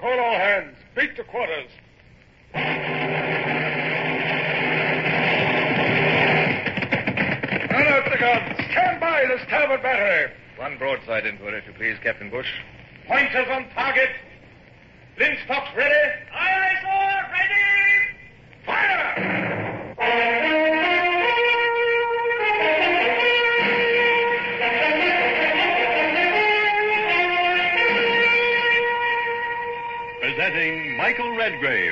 Call all hands. Beat to quarters. Run out the guns. Stand by the starboard battery. One broadside into it, if you please, Captain Bush. Pointers on target. Linstocks ready. Aye, aye, sir. Ready.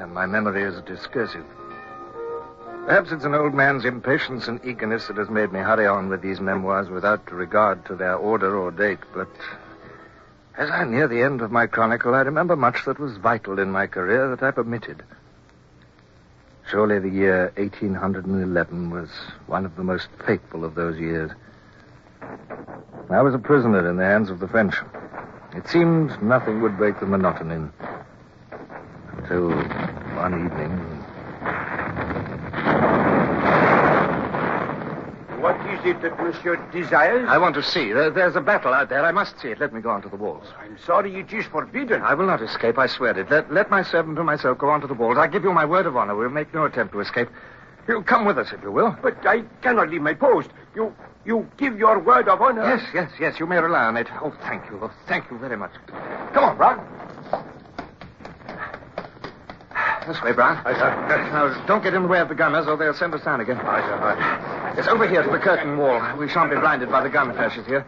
And my memory is discursive. Perhaps it's an old man's impatience and eagerness that has made me hurry on with these memoirs without regard to their order or date, but as I near the end of my chronicle, I remember much that was vital in my career that I permitted. Surely the year 1811 was one of the most fateful of those years. I was a prisoner in the hands of the French. It seemed nothing would break the monotony until one evening. What is it that Monsieur desires? I want to see. There, there's a battle out there. I must see it. Let me go on to the walls. I'm sorry it is forbidden. I will not escape. I swear it. Let, let my servant and myself go on to the walls. I give you my word of honor. We'll make no attempt to escape. You come with us, if you will. But I cannot leave my post. You you give your word of honor. Yes, yes, yes. You may rely on it. Oh, thank you. Oh, thank you very much. Come on, Rod. This way, Brown. Aye, sir. Now, don't get in the way of the gunners, or they'll send us down again. Aye, sir. Aye. It's over here to the curtain wall. We shan't be blinded by the gun flashes here.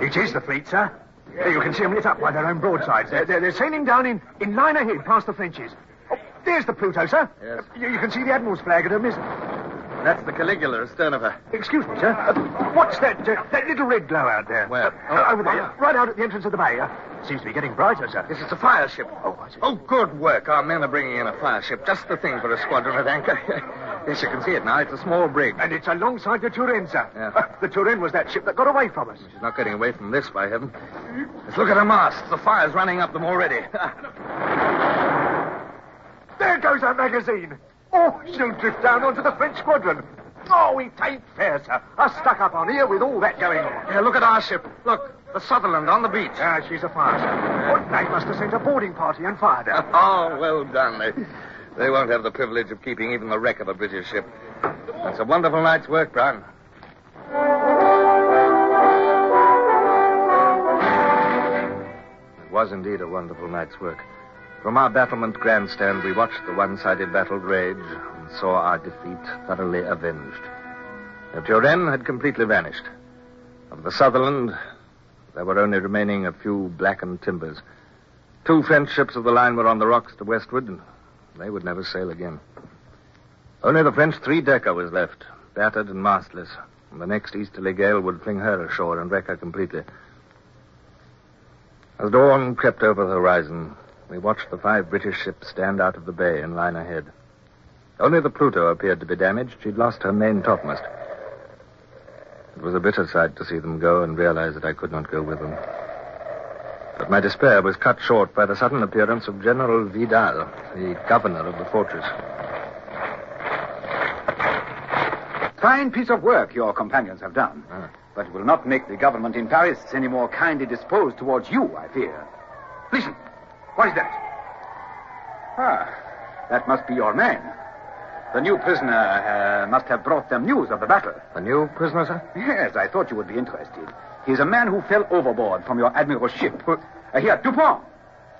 It is the fleet, sir. There, you can see them lit up by their own broadsides. They're, they're, they're sailing down in, in line ahead past the Frenches. Oh, there's the Pluto, sir. Yes. You, you can see the Admiral's flag at her mizzen. That's the Caligula astern of her. Excuse me, sir. Uh, what's that uh, that little red glow out there? Where? Uh, over there, right out at the entrance of the bay. Uh, seems to be getting brighter, sir. This is a fire ship. Oh. Oh, good work. Our men are bringing in a fire ship. Just the thing for a squadron at anchor. yes, you can see it now. It's a small brig. And it's alongside the Turenne, sir. Yeah. Uh, the Turenne was that ship that got away from us. She's not getting away from this, by heaven. Let's look at her masts. The fire's running up them already. There goes our magazine. Oh, she'll drift down onto the French squadron. Oh, it ain't fair, sir. Us stuck up on here with all that going on. yeah, look at our ship. Look, the Sutherland on the beach. Ah, she's a fire, sir. Oh, they must have sent a boarding party and fired her. Oh, well done. They, they won't have the privilege of keeping even the wreck of a British ship. That's a wonderful night's work, Brown. It was indeed a wonderful night's work. From our battlement grandstand, we watched the one-sided battle rage and saw our defeat thoroughly avenged. The Turenne had completely vanished. Of the Sutherland, there were only remaining a few blackened timbers. Two French ships of the line were on the rocks to westward, and they would never sail again. Only the French three-decker was left, battered and mastless, and the next easterly gale would fling her ashore and wreck her completely. As dawn crept over the horizon, we watched the five British ships stand out of the bay in line ahead. Only the Pluto appeared to be damaged. She'd lost her main topmast. It was a bitter sight to see them go and realize that I could not go with them. But my despair was cut short by the sudden appearance of General Vidal, the governor of the fortress. Fine piece of work your companions have done. Ah. But it will not make the government in Paris any more kindly disposed towards you, I fear. Listen. What is that? Ah, that must be your man. The new prisoner uh, must have brought them news of the battle. The new prisoner, sir? Yes, I thought you would be interested. He's a man who fell overboard from your admiral's ship. Uh, here, Dupont,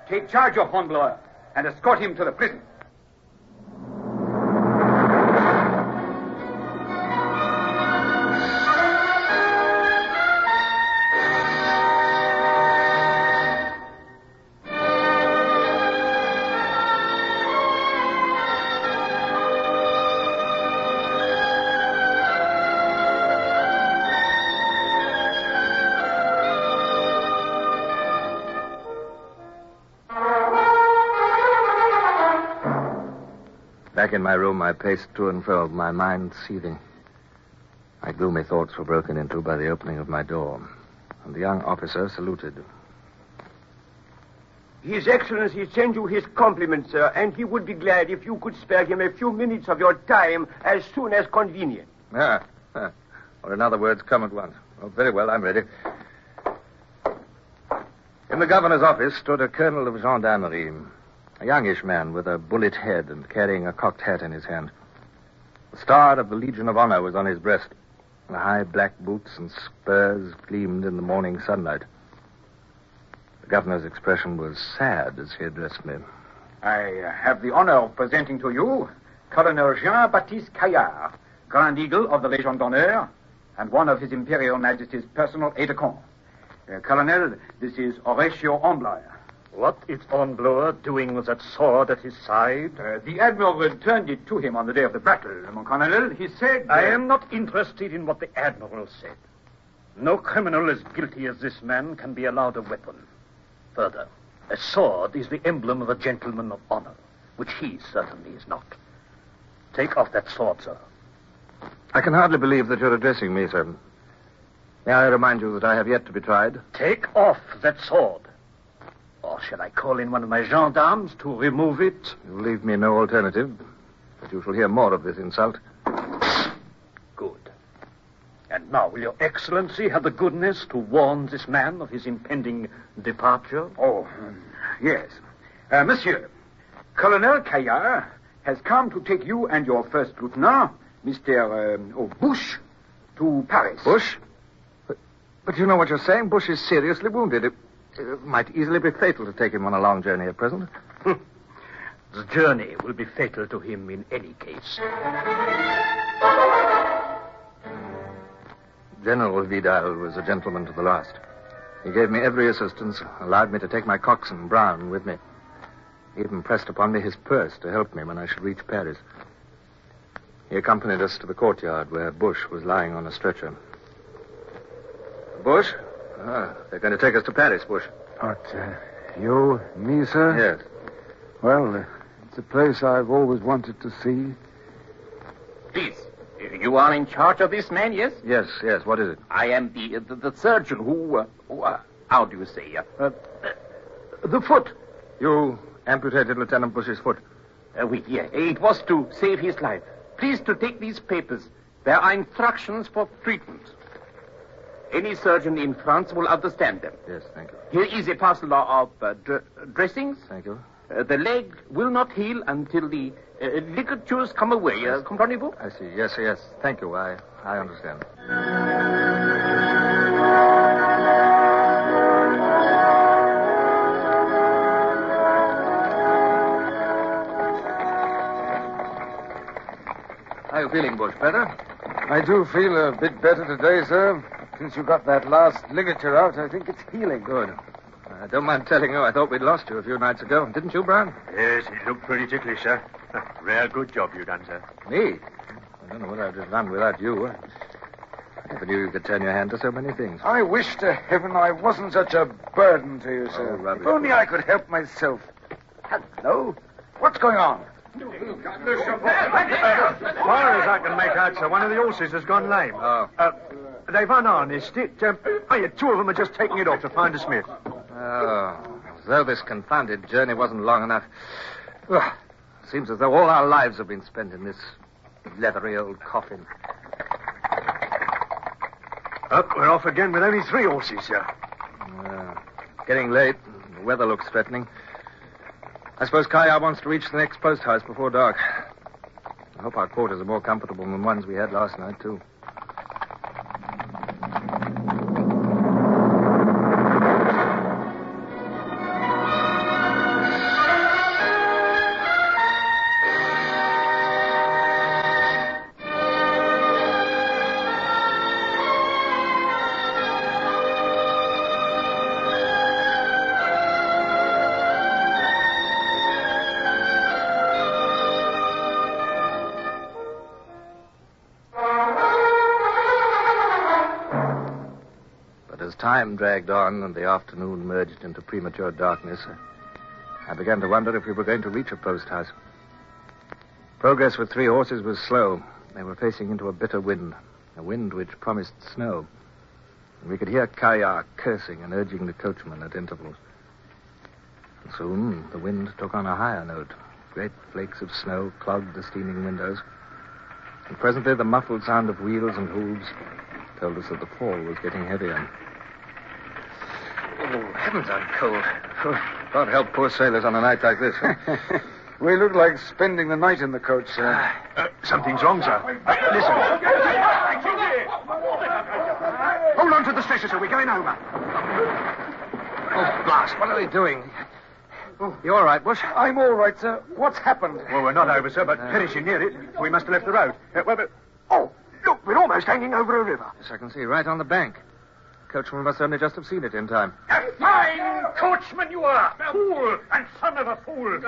take charge of Hornblower and escort him to the prison. Back in my room, I paced to and fro, my mind seething. My gloomy thoughts were broken into by the opening of my door, and the young officer saluted. His Excellency sends you his compliments, sir, and he would be glad if you could spare him a few minutes of your time as soon as convenient. Ah, ah. or in other words, come at once. Oh, very well, I'm ready. In the governor's office stood a colonel of gendarmerie, a youngish man with a bullet head and carrying a cocked hat in his hand. The star of the Legion of Honor was on his breast. The high black boots and spurs gleamed in the morning sunlight. The governor's expression was sad as he addressed me. I have the honor of presenting to you Colonel Jean-Baptiste Caillard, Grand Eagle of the Légion d'Honneur, and one of His Imperial Majesty's personal aides-de-camp. Uh, Colonel, this is Horatio Hornblower. What is Hornblower doing with that sword at his side? Uh, the Admiral returned it to him on the day of the battle, mon Colonel. He said... I am not interested in what the Admiral said. No criminal as guilty as this man can be allowed a weapon. Further, a sword is the emblem of a gentleman of honor, which he certainly is not. Take off that sword, sir. I can hardly believe that you're addressing me, sir. May I remind you that I have yet to be tried? Take off that sword. Or shall I call in one of my gendarmes to remove it? You leave me no alternative, but you shall hear more of this insult. Good. And now, will your excellency have the goodness to warn this man of his impending departure? Oh, um, yes. Uh, monsieur, Colonel Caillard has come to take you and your first lieutenant, Mr. Um, oh, Bush, to Paris. Bush? But, but you know what you're saying. Bush is seriously wounded. It, it might easily be fatal to take him on a long journey at present. Hmm. The journey will be fatal to him in any case. General Vidal was a gentleman to the last. He gave me every assistance, allowed me to take my coxswain, Brown, with me. He even pressed upon me his purse to help me when I should reach Paris. He accompanied us to the courtyard where Bush was lying on a stretcher. Bush? Ah, they're going to take us to Paris, Bush. What, uh, you, me, sir? Yes. Well, uh, it's a place I've always wanted to see. Please, you are in charge of this man, yes? Yes, yes. What is it? I am the the, the surgeon who, uh, who uh, how do you say? Uh, the foot. You amputated Lieutenant Bush's foot. Uh, oui, yeah. It was to save his life. Please to take these papers. There are instructions for treatment. Any surgeon in France will understand them. Yes, thank you. Here is a parcel of uh, dr- dressings. Thank you. Uh, the leg will not heal until the uh, ligatures come away. Uh, comprenez-vous? I see. Yes, yes. Thank you. I, I understand. How are you feeling, Bush? Better? I do feel a bit better today, sir. Since you got that last ligature out, I think it's healing. Good. I don't mind telling you, I thought we'd lost you a few nights ago. Didn't you, Brown? Yes, he looked pretty ticklish, sir. Rare good job you done, sir. Me? I don't know what I'd have done without you. I never knew you could turn your hand to so many things. I wish to heaven I wasn't such a burden to you, sir. Oh, rubbish. if only I could help myself. Hello? What's going on? As far as I can make out, sir, one of the horses has gone lame. Oh. Uh, they've unharnessed it. Um, oh, yeah, two of them are just taking it off to find a smith. Oh, as though this confounded journey wasn't long enough. Ugh, seems as though all our lives have been spent in this leathery old coffin. Up, we're off again with only three horses, sir. Uh, getting late. The weather looks threatening. I suppose Caillard wants to reach the next post house before dark. I hope our quarters are more comfortable than the ones we had last night, too. Time dragged on and the afternoon merged into premature darkness, I began to wonder if we were going to reach a post house. Progress with three horses was slow. They were facing into a bitter wind, a wind which promised snow. And we could hear Caillard cursing and urging the coachman at intervals. And soon the wind took on a higher note. Great flakes of snow clogged the steaming windows. And presently the muffled sound of wheels and hooves told us that the fall was getting heavier. Oh, heavens, I'm cold. God help poor sailors on a night like this. We look like spending the night in the coach, sir. Uh, something's wrong, sir. Uh, listen. Hold on to the stretcher, sir. We're going over. Oh, blast. What are they doing? You all right, Bush? I'm all right, sir. What's happened? Well, we're not over, sir, but finishing near it. We must have left the road. Uh, well, but... Oh, look, we're almost hanging over a river. Yes, I can see. Right on the bank. Coachman must only just have seen it in time. A fine coachman you are! Fool and son of a fool!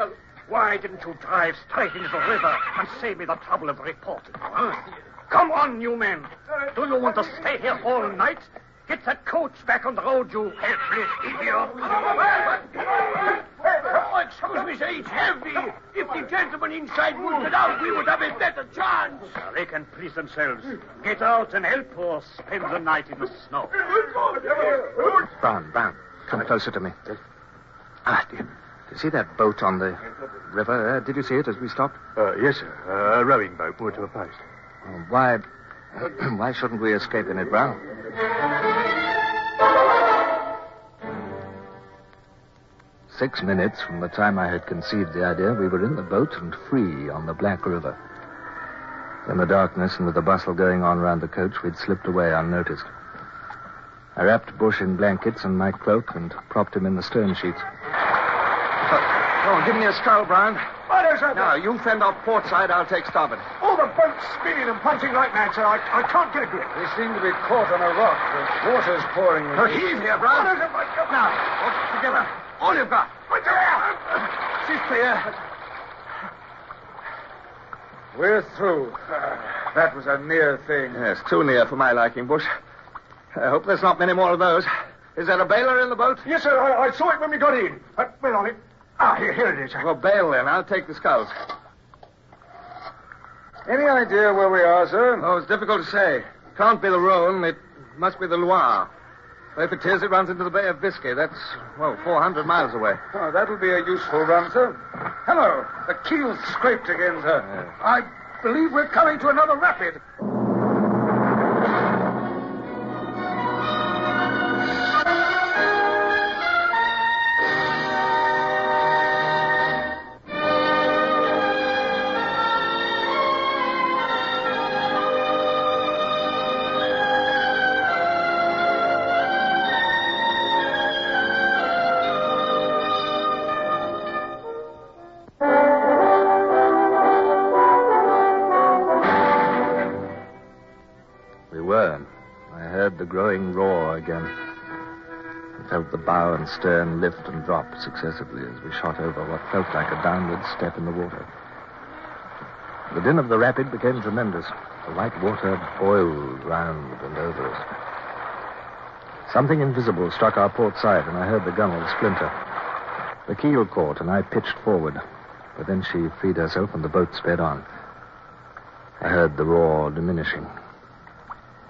Why didn't you drive straight into the river and save me the trouble of reporting? Huh? Come on, you men. Do you want to stay here all night? Get that coach back on the road, you helpless idiot. Oh, excuse me, sir, it's heavy. If the gentleman inside would get out, we would have a better chance. They can please themselves. Get out and help or spend the night in the snow. Brown, Brown, come closer to me. Ah, dear. you, do you see that boat on the river? Uh, did you see it as we stopped? Uh, yes, sir. Uh, a rowing boat moored to a post. Well, why, why shouldn't we escape in it, Brown? Six minutes from the time I had conceived the idea, we were in the boat and free on the Black River. In the darkness and with the bustle going on round the coach, we'd slipped away unnoticed. I wrapped Bush in blankets and my cloak and propped him in the stern sheets. Oh, on, give me a scull, Brown. But sir. Now, you fend off port side, I'll take starboard. All the boats spinning and punching like mad, sir. I, I can't get a grip. They seem to be caught on a rock. The water's pouring in. Oh, heave here, Brown. Oh, now, all together. All you've got. Put your air. She's clear. We're through. That was a near thing. Yes, too near for my liking, Bush. I hope there's not many more of those. Is there a bailer in the boat? Yes, sir. I, I saw it when we got in. Uh, where on it? Ah, here, here it is. Well, bail then. I'll take the sculls. Any idea where we are, sir? Oh, it's difficult to say. Can't be the Rhone. It must be the Loire. If it is, it runs into the Bay of Biscay. That's, well, 400 miles away. Oh, that'll be a useful run, sir. Hello. The keel's scraped again, sir. I believe we're coming to another rapid. And stern lift and drop successively as we shot over what felt like a downward step in the water. The din of the rapid became tremendous. The white water boiled round and over us. Something invisible struck our port side, and I heard the gunwale splinter. The keel caught, and I pitched forward. But then she freed herself, and the boat sped on. I heard the roar diminishing.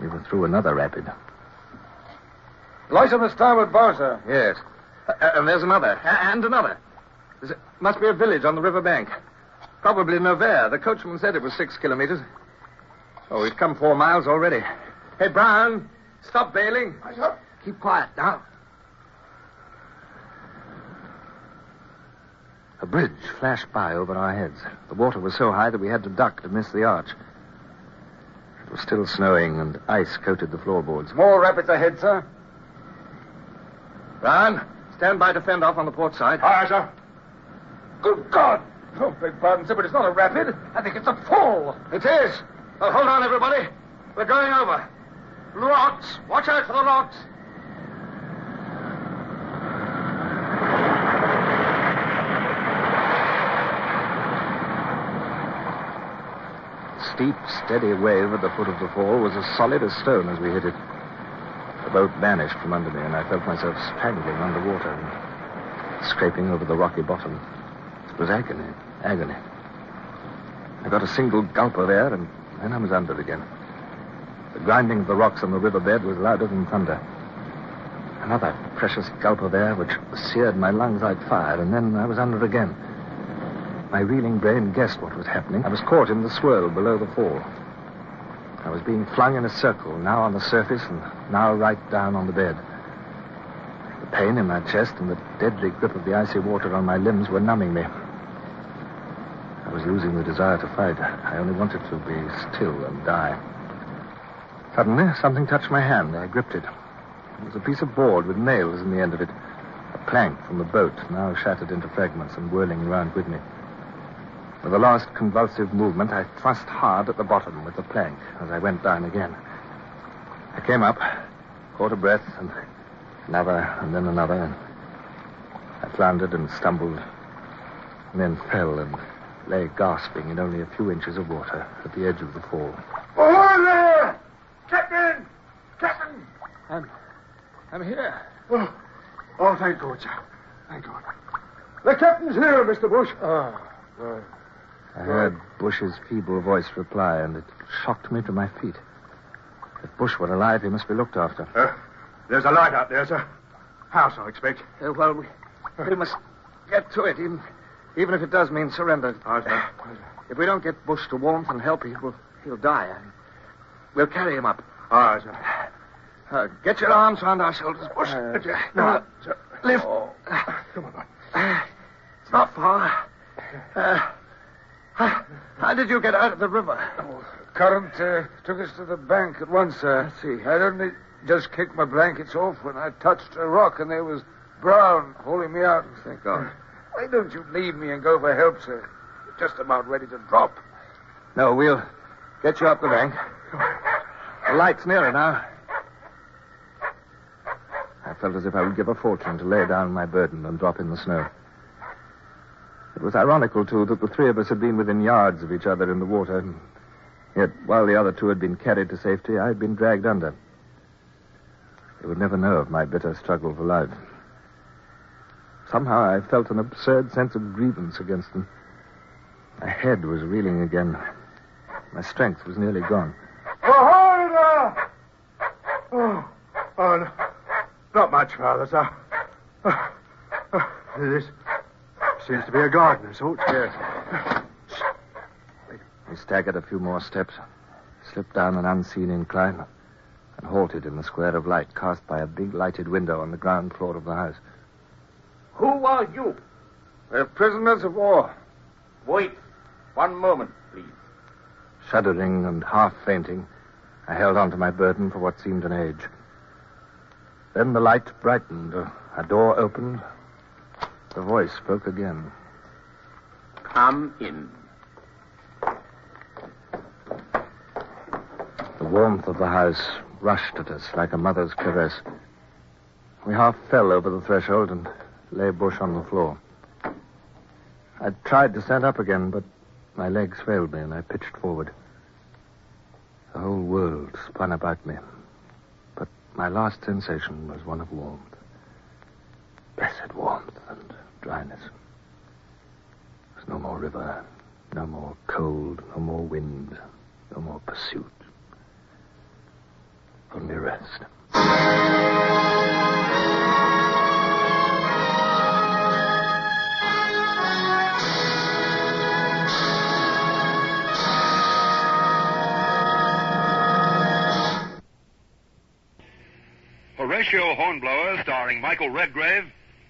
We were through another rapid. Light on the starboard bow, sir. Yes. Uh, and there's another. And another. There's a, must be a village on the river bank. Probably Nevers. The coachman said it was six kilometers. Oh, we've come four miles already. Hey, Brown, stop bailing. I shall... Keep quiet now. A bridge flashed by over our heads. The water was so high that we had to duck to miss the arch. It was still snowing, and ice coated the floorboards. More rapids ahead, sir. Brown, stand by to fend off on the port side. Aye, sir. Good God! Oh, beg pardon, sir, but it's not a rapid. I think it's a fall. It is. Well, hold on, everybody. We're going over. Rocks. Watch out for the rocks. Steep, steady wave at the foot of the fall was as solid as stone as we hit it. Boat vanished from under me, and I felt myself strangling underwater and scraping over the rocky bottom. It was agony, agony. I got a single gulp of air, and then I was under again. The grinding of the rocks on the riverbed was louder than thunder. Another precious gulp of air which seared my lungs like fire, and then I was under again. My reeling brain guessed what was happening. I was caught in the swirl below the fall. I was being flung in a circle, now on the surface and now right down on the bed. The pain in my chest and the deadly grip of the icy water on my limbs were numbing me. I was losing the desire to fight. I only wanted to be still and die. Suddenly, something touched my hand. I gripped it. It was a piece of board with nails in the end of it. A plank from the boat, now shattered into fragments and whirling around with me. With a last convulsive movement, I thrust hard at the bottom with the plank as I went down again. I came up, caught a breath, and another, and then another, and I floundered and stumbled, and then fell and lay gasping in only a few inches of water at the edge of the fall. Oh, there! Captain! Captain! I'm, I'm here. Oh, oh, thank God, sir. Thank God. The captain's here, Mr. Bush. Oh, good. I heard Bush's feeble voice reply, and it shocked me to my feet. If Bush were alive, he must be looked after. Uh, there's a light out there, sir. House, I expect. Uh, well, we, we must get to it, even, even if it does mean surrender. Aye, sir. If we don't get Bush to warmth and help, he will, he'll die. We'll carry him up. Aye, sir. Uh, get your arms round our shoulders, Bush. Uh, no, sir. Lift. Come on, boy. Uh, it's not far. How, how did you get out of the river? Current uh, took us to the bank at once, sir. I see. I'd only just kicked my blankets off when I touched a rock, and there was Brown hauling me out. Thank God. Why don't you leave me and go for help, sir? We're just about ready to drop. No, we'll get you up the bank. The light's nearer now. I felt as if I would give a fortune to lay down my burden and drop in the snow. It was ironical, too, that the three of us had been within yards of each other in the water. Yet, while the other two had been carried to safety, I had been dragged under. They would never know of my bitter struggle for life. Somehow I felt an absurd sense of grievance against them. My head was reeling again. My strength was nearly gone. Oh, oh, oh no. not much, Father, sir. Oh, oh, this seems to be a garden of sorts. Yes. We staggered a few more steps, slipped down an unseen incline, and halted in the square of light cast by a big lighted window on the ground floor of the house. Who are you? We're prisoners of war. Wait. One moment, please. Shuddering and half fainting, I held on to my burden for what seemed an age. Then the light brightened, a door opened, the voice spoke again. Come in. The warmth of the house rushed at us like a mother's caress. We half fell over the threshold and lay Bush on the floor. I tried to stand up again, but my legs failed me and I pitched forward. The whole world spun about me. But my last sensation was one of warmth. Blessed warmth and dryness. There's no more river, no more cold, no more wind, no more pursuit. Only rest. Horatio Hornblower, starring Michael Redgrave,